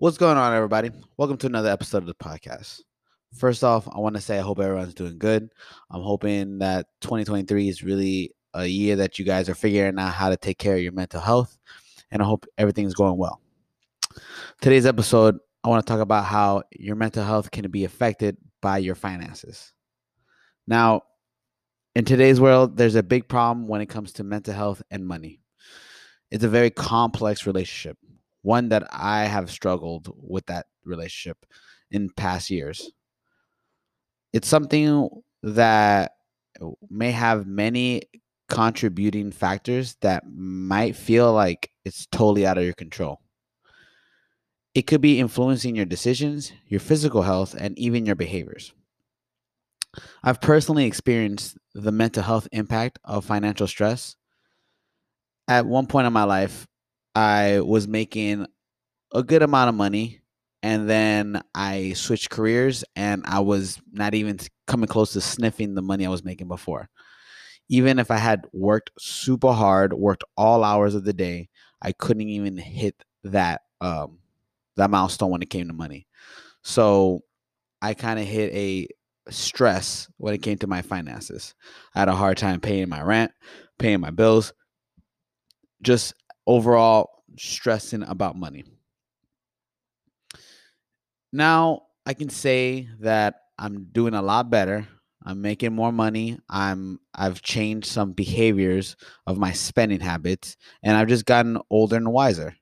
What's going on, everybody? Welcome to another episode of the podcast. First off, I want to say I hope everyone's doing good. I'm hoping that 2023 is really a year that you guys are figuring out how to take care of your mental health, and I hope everything's going well. Today's episode, I want to talk about how your mental health can be affected by your finances. Now, in today's world, there's a big problem when it comes to mental health and money. It's a very complex relationship one that I have struggled with that relationship in past years. It's something that may have many contributing factors that might feel like it's totally out of your control. It could be influencing your decisions, your physical health, and even your behaviors. I've personally experienced the mental health impact of financial stress. At one point in my life, I was making a good amount of money and then I switched careers and I was not even coming close to sniffing the money I was making before. Even if I had worked super hard, worked all hours of the day, I couldn't even hit that um that milestone when it came to money. So I kind of hit a stress when it came to my finances. I had a hard time paying my rent, paying my bills, just overall stressing about money. Now I can say that I'm doing a lot better. I'm making more money. I'm I've changed some behaviors of my spending habits and I've just gotten older and wiser.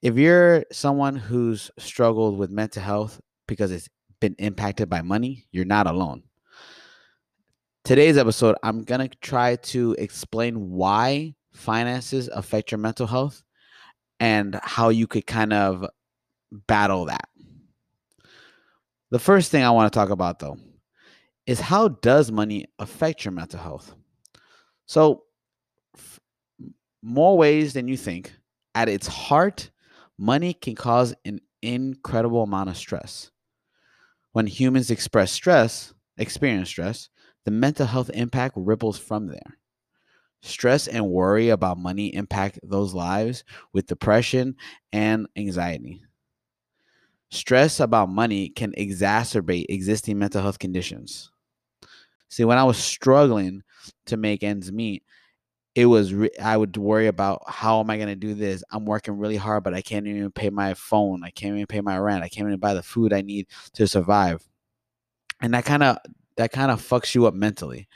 If you're someone who's struggled with mental health because it's been impacted by money, you're not alone. Today's episode, I'm going to try to explain why finances affect your mental health and how you could kind of battle that. The first thing I want to talk about though is how does money affect your mental health? So f- more ways than you think. At its heart, money can cause an incredible amount of stress. When humans express stress, experience stress, the mental health impact ripples from there. Stress and worry about money impact those lives with depression and anxiety. Stress about money can exacerbate existing mental health conditions. See, when I was struggling to make ends meet, it was re- I would worry about how am I going to do this? I'm working really hard, but I can't even pay my phone. I can't even pay my rent. I can't even buy the food I need to survive. And that kind of that kind of fucks you up mentally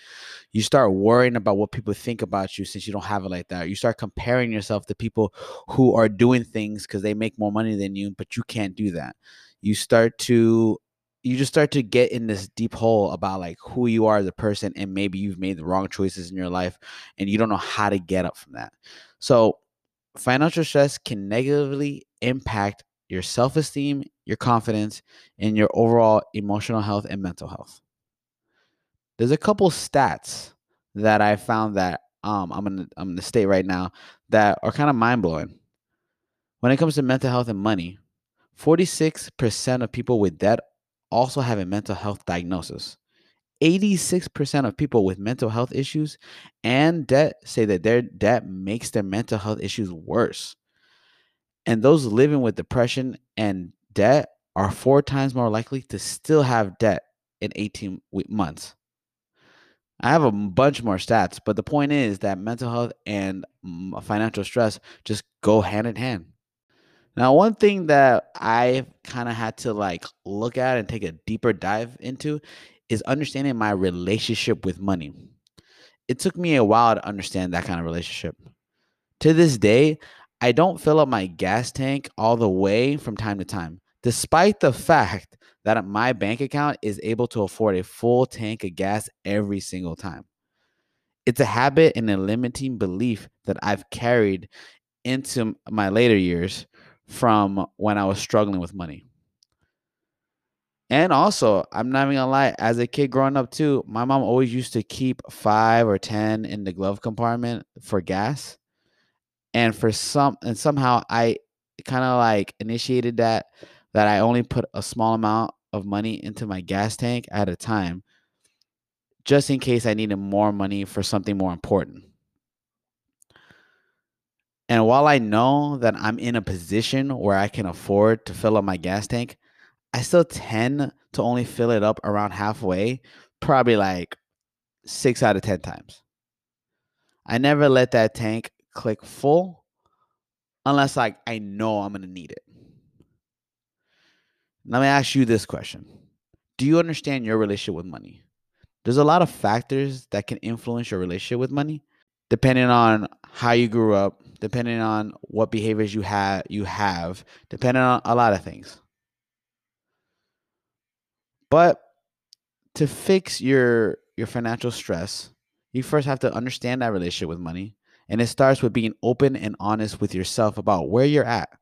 you start worrying about what people think about you since you don't have it like that. You start comparing yourself to people who are doing things because they make more money than you, but you can't do that. You start to you just start to get in this deep hole about like who you are as a person and maybe you've made the wrong choices in your life and you don't know how to get up from that. So financial stress can negatively impact your self-esteem, your confidence, and your overall emotional health and mental health there's a couple stats that I found that um, I'm gonna I'm gonna state right now that are kind of mind blowing. When it comes to mental health and money, 46% of people with debt also have a mental health diagnosis. 86% of people with mental health issues and debt say that their debt makes their mental health issues worse. And those living with depression and debt are four times more likely to still have debt in 18 months. I have a bunch more stats, but the point is that mental health and financial stress just go hand in hand. Now, one thing that I kind of had to like look at and take a deeper dive into is understanding my relationship with money. It took me a while to understand that kind of relationship. To this day, I don't fill up my gas tank all the way from time to time, despite the fact that my bank account is able to afford a full tank of gas every single time. It's a habit and a limiting belief that I've carried into my later years from when I was struggling with money. And also, I'm not even gonna lie, as a kid growing up too, my mom always used to keep five or 10 in the glove compartment for gas. And for some, and somehow I kind of like initiated that, that I only put a small amount of money into my gas tank at a time just in case I needed more money for something more important. And while I know that I'm in a position where I can afford to fill up my gas tank, I still tend to only fill it up around halfway, probably like six out of 10 times. I never let that tank click full unless like I know I'm going to need it. Let me ask you this question. Do you understand your relationship with money? There's a lot of factors that can influence your relationship with money depending on how you grew up, depending on what behaviors you have you have, depending on a lot of things. But to fix your your financial stress, you first have to understand that relationship with money. And it starts with being open and honest with yourself about where you're at.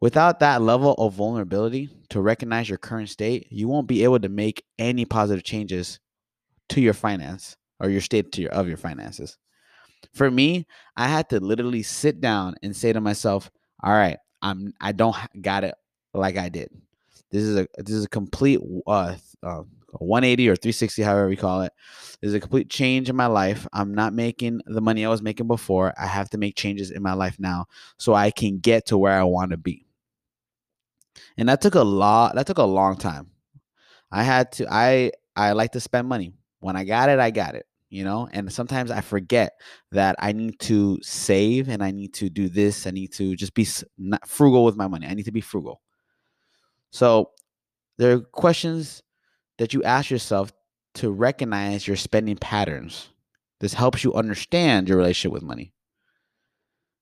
Without that level of vulnerability to recognize your current state, you won't be able to make any positive changes to your finance or your state to your, of your finances. For me, I had to literally sit down and say to myself, "All right, I'm I don't got it like I did. This is a this is a complete uh, uh 180 or 360, however you call it. There's a complete change in my life. I'm not making the money I was making before. I have to make changes in my life now so I can get to where I want to be. And that took a lot, that took a long time. I had to, I, I like to spend money. When I got it, I got it, you know? And sometimes I forget that I need to save and I need to do this. I need to just be frugal with my money. I need to be frugal. So there are questions that you ask yourself to recognize your spending patterns. This helps you understand your relationship with money.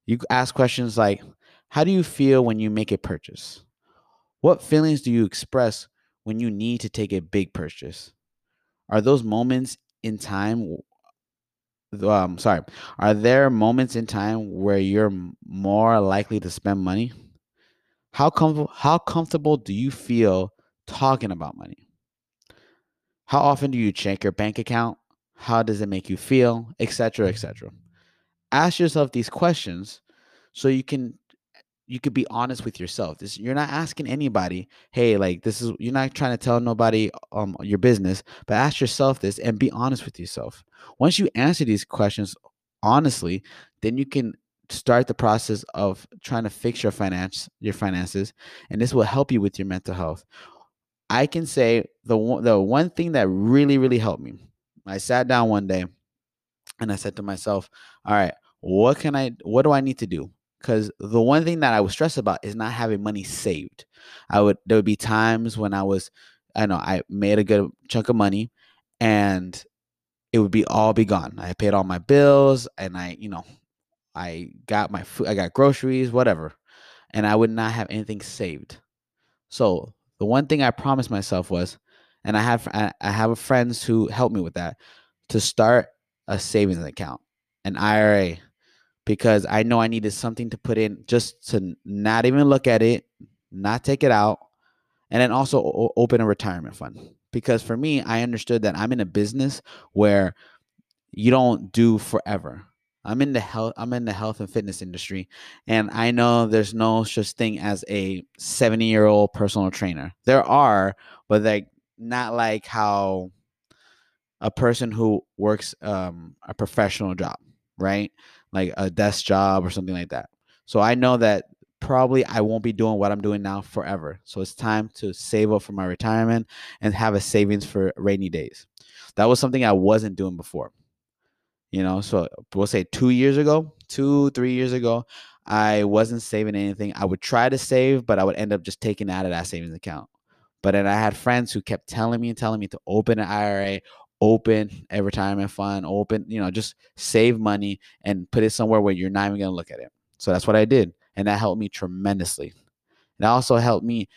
You ask questions like How do you feel when you make a purchase? What feelings do you express when you need to take a big purchase? Are those moments in time? Um, sorry, are there moments in time where you're more likely to spend money? How com- how comfortable do you feel talking about money? How often do you check your bank account? How does it make you feel? Etc. Etc. Ask yourself these questions so you can you could be honest with yourself. This you're not asking anybody, hey, like this is you're not trying to tell nobody um your business, but ask yourself this and be honest with yourself. Once you answer these questions honestly, then you can start the process of trying to fix your finance your finances and this will help you with your mental health I can say the the one thing that really really helped me. I sat down one day and I said to myself, "All right, what can I what do I need to do?" Cuz the one thing that I was stressed about is not having money saved. I would there would be times when I was I know I made a good chunk of money and it would be all be gone. I paid all my bills and I, you know, I got my food, I got groceries, whatever. And I would not have anything saved. So the one thing I promised myself was, and I have I have friends who helped me with that, to start a savings account, an IRA, because I know I needed something to put in just to not even look at it, not take it out, and then also o- open a retirement fund. Because for me, I understood that I'm in a business where you don't do forever. I'm in the health I'm in the health and fitness industry and I know there's no such thing as a 70-year-old personal trainer. There are, but like not like how a person who works um, a professional job, right? Like a desk job or something like that. So I know that probably I won't be doing what I'm doing now forever. So it's time to save up for my retirement and have a savings for rainy days. That was something I wasn't doing before you know so we'll say two years ago two three years ago i wasn't saving anything i would try to save but i would end up just taking out of that savings account but then i had friends who kept telling me and telling me to open an ira open a retirement fund open you know just save money and put it somewhere where you're not even going to look at it so that's what i did and that helped me tremendously that also helped me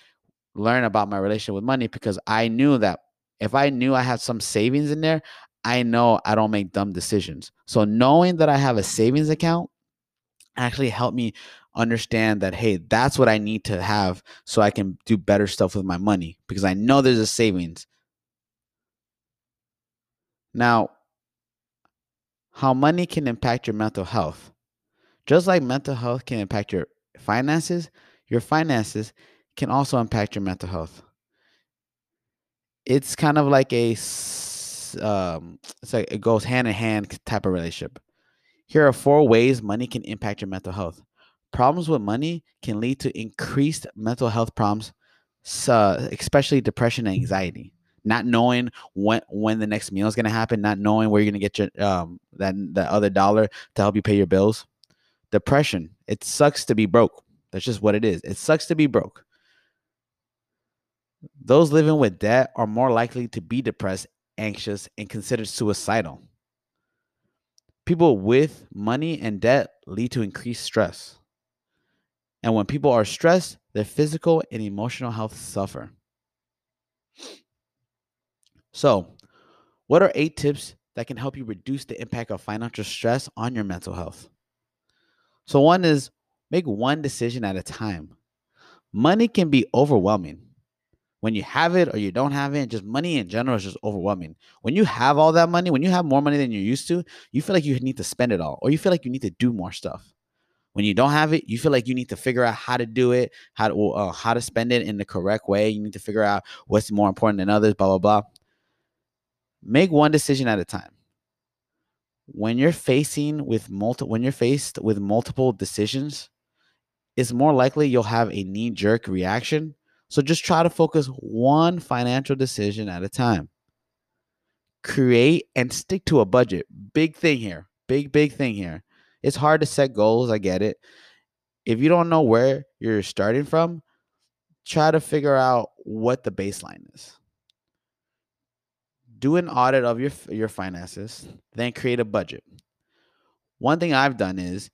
learn about my relationship with money because i knew that if i knew i had some savings in there I know I don't make dumb decisions. So knowing that I have a savings account actually helped me understand that hey, that's what I need to have so I can do better stuff with my money because I know there's a savings. Now, how money can impact your mental health. Just like mental health can impact your finances, your finances can also impact your mental health. It's kind of like a um it's like it goes hand in hand type of relationship. Here are four ways money can impact your mental health. Problems with money can lead to increased mental health problems, especially depression and anxiety. Not knowing when when the next meal is going to happen, not knowing where you're going to get your um that the other dollar to help you pay your bills. Depression. It sucks to be broke. That's just what it is. It sucks to be broke. Those living with debt are more likely to be depressed, anxious, and considered suicidal. People with money and debt lead to increased stress. And when people are stressed, their physical and emotional health suffer. So, what are eight tips that can help you reduce the impact of financial stress on your mental health? So, one is make one decision at a time. Money can be overwhelming. When you have it or you don't have it, just money in general is just overwhelming. When you have all that money, when you have more money than you're used to, you feel like you need to spend it all, or you feel like you need to do more stuff. When you don't have it, you feel like you need to figure out how to do it, how to uh, how to spend it in the correct way. You need to figure out what's more important than others. Blah blah blah. Make one decision at a time. When you're facing with multiple, when you're faced with multiple decisions, it's more likely you'll have a knee jerk reaction so just try to focus one financial decision at a time. Create and stick to a budget. Big thing here. Big, big thing here. It's hard to set goals. I get it. If you don't know where you're starting from, try to figure out what the baseline is. Do an audit of your your finances, then create a budget. One thing I've done is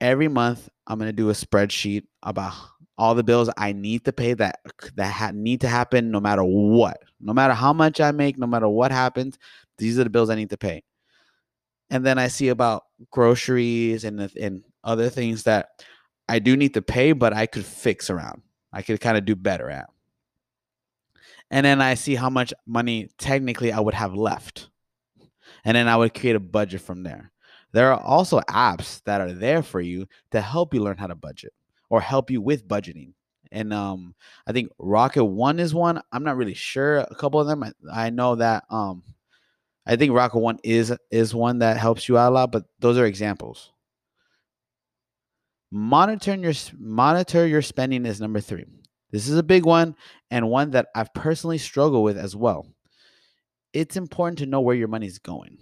every month I'm going to do a spreadsheet about all the bills I need to pay that that ha- need to happen no matter what. No matter how much I make, no matter what happens, these are the bills I need to pay. And then I see about groceries and and other things that I do need to pay, but I could fix around. I could kind of do better at. And then I see how much money technically I would have left. And then I would create a budget from there. There are also apps that are there for you to help you learn how to budget or help you with budgeting. And um, I think Rocket One is one. I'm not really sure. A couple of them. I, I know that um, I think Rocket One is is one that helps you out a lot. But those are examples. Monitoring your monitor your spending is number three. This is a big one and one that I've personally struggled with as well. It's important to know where your money is going.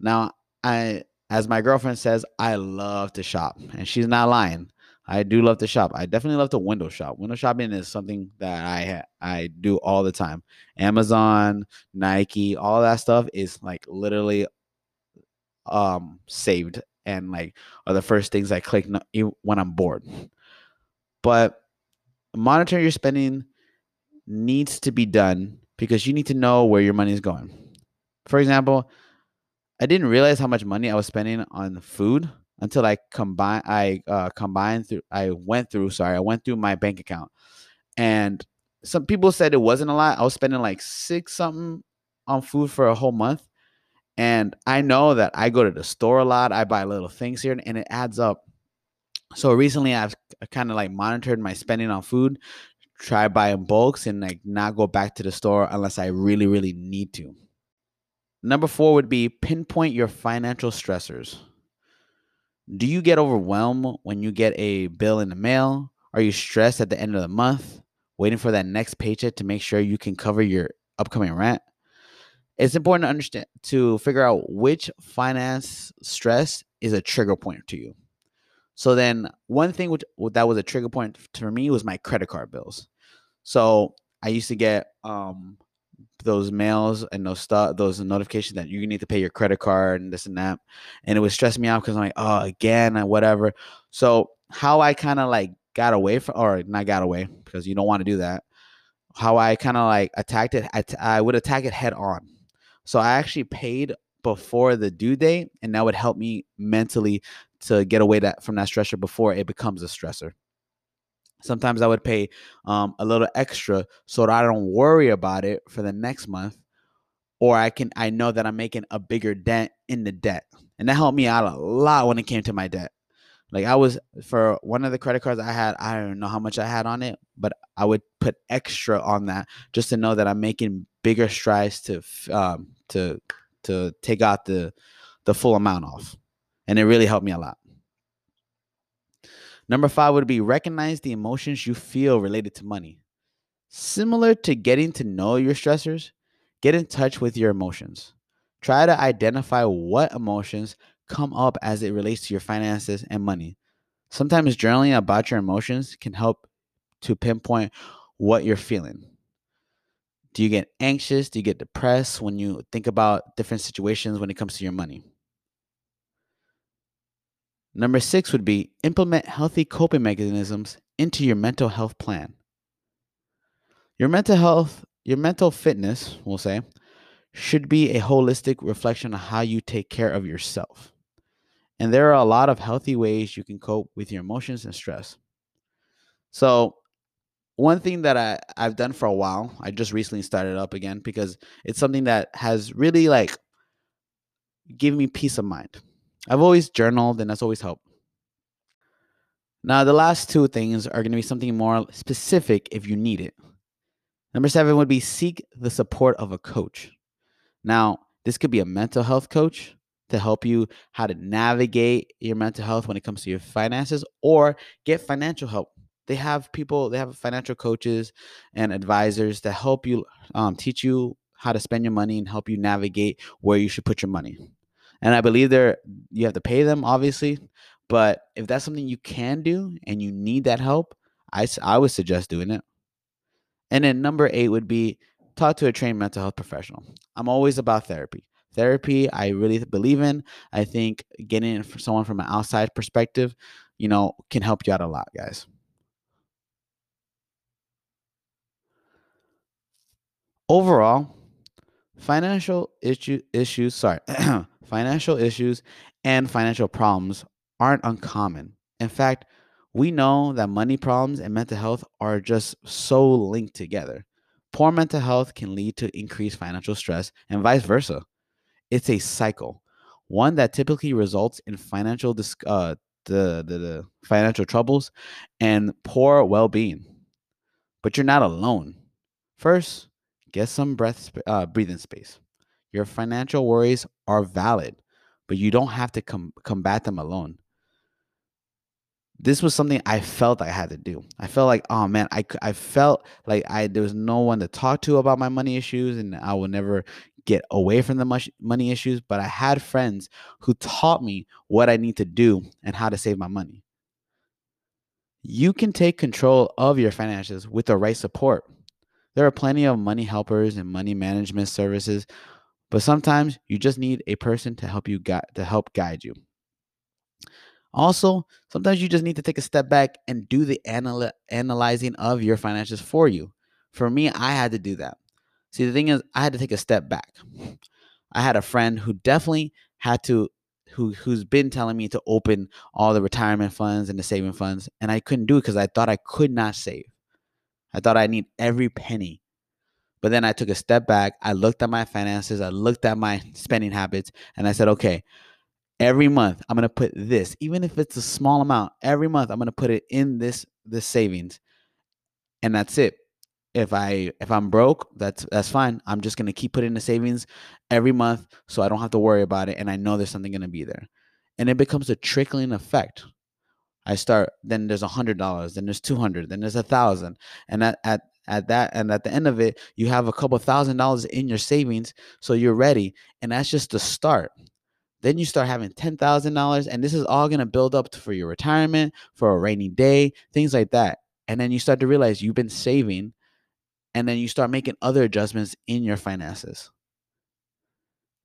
Now, I as my girlfriend says, I love to shop, and she's not lying. I do love to shop. I definitely love to window shop. Window shopping is something that I I do all the time. Amazon, Nike, all that stuff is like literally um saved and like are the first things I click when I'm bored. But monitoring your spending needs to be done because you need to know where your money is going. For example, I didn't realize how much money I was spending on food until I combine I uh combined through I went through sorry I went through my bank account. And some people said it wasn't a lot. I was spending like six something on food for a whole month. And I know that I go to the store a lot. I buy little things here and it adds up so recently I've kind of like monitored my spending on food try buying bulks and like not go back to the store unless I really really need to number 4 would be pinpoint your financial stressors do you get overwhelmed when you get a bill in the mail? Are you stressed at the end of the month, waiting for that next paycheck to make sure you can cover your upcoming rent? It's important to understand to figure out which finance stress is a trigger point to you. So then, one thing which that was a trigger point for me was my credit card bills. So I used to get um, those mails and those stuff, those notifications that you need to pay your credit card and this and that. And it was stressing me out because I'm like, oh, again, and whatever. So how I kind of like got away from, or not got away because you don't want to do that. How I kind of like attacked it, I, t- I would attack it head on. So I actually paid before the due date, and that would help me mentally to get away that from that stressor before it becomes a stressor. Sometimes I would pay um, a little extra so that I don't worry about it for the next month, or I can I know that I'm making a bigger dent in the debt, and that helped me out a lot when it came to my debt. Like I was for one of the credit cards I had, I don't know how much I had on it, but I would put extra on that just to know that I'm making bigger strides to um, to to take out the the full amount off. And it really helped me a lot. Number five would be recognize the emotions you feel related to money. Similar to getting to know your stressors, get in touch with your emotions. Try to identify what emotions come up as it relates to your finances and money. Sometimes journaling about your emotions can help to pinpoint what you're feeling. Do you get anxious? Do you get depressed when you think about different situations when it comes to your money? Number six would be implement healthy coping mechanisms into your mental health plan. Your mental health, your mental fitness, we'll say, should be a holistic reflection of how you take care of yourself. And there are a lot of healthy ways you can cope with your emotions and stress. So, one thing that I, I've done for a while, I just recently started up again because it's something that has really like given me peace of mind. I've always journaled and that's always helped. Now, the last two things are going to be something more specific if you need it. Number seven would be seek the support of a coach. Now, this could be a mental health coach to help you how to navigate your mental health when it comes to your finances or get financial help. They have people, they have financial coaches and advisors that help you um, teach you how to spend your money and help you navigate where you should put your money. And I believe there you have to pay them, obviously, but if that's something you can do and you need that help, I, I would suggest doing it. And then number eight would be talk to a trained mental health professional. I'm always about therapy. Therapy, I really believe in. I think getting for someone from an outside perspective, you know, can help you out a lot, guys. Overall, financial issue, issues, sorry, financial issues and financial problems aren't uncommon. In fact, we know that money problems and mental health are just so linked together. Poor mental health can lead to increased financial stress and vice versa. It's a cycle, one that typically results in financial dis- uh, the, the, the financial troubles and poor well-being. But you're not alone. First, get some breath uh, breathing space. Your financial worries are valid, but you don't have to com- combat them alone this was something I felt I had to do. I felt like, oh man, I, I felt like I there was no one to talk to about my money issues, and I would never get away from the much money issues. But I had friends who taught me what I need to do and how to save my money. You can take control of your finances with the right support. There are plenty of money helpers and money management services, but sometimes you just need a person to help you gu- to help guide you. Also, sometimes you just need to take a step back and do the anal- analyzing of your finances for you. For me, I had to do that. See, the thing is, I had to take a step back. I had a friend who definitely had to who who's been telling me to open all the retirement funds and the saving funds and I couldn't do it because I thought I could not save. I thought I need every penny. But then I took a step back. I looked at my finances, I looked at my spending habits and I said, "Okay, every month i'm going to put this even if it's a small amount every month i'm going to put it in this this savings and that's it. If i if i'm broke that's that's fine. I'm just going to keep putting the savings every month so i don't have to worry about it and i know there's something going to be there. And it becomes a trickling effect. I start then there's a hundred dollars then there's 200 then there's a thousand and at, at at that and at the end of it you have a couple thousand dollars in your savings so you're ready and that's just the start then you start having $10,000 and this is all going to build up for your retirement, for a rainy day, things like that. And then you start to realize you've been saving and then you start making other adjustments in your finances.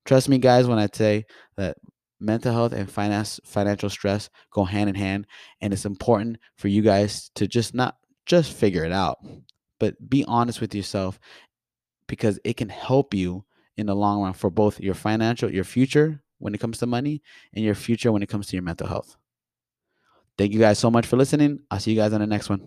Trust me guys when I say that mental health and finance financial stress go hand in hand and it's important for you guys to just not just figure it out, but be honest with yourself because it can help you in the long run for both your financial your future when it comes to money and your future when it comes to your mental health. Thank you guys so much for listening. I'll see you guys on the next one.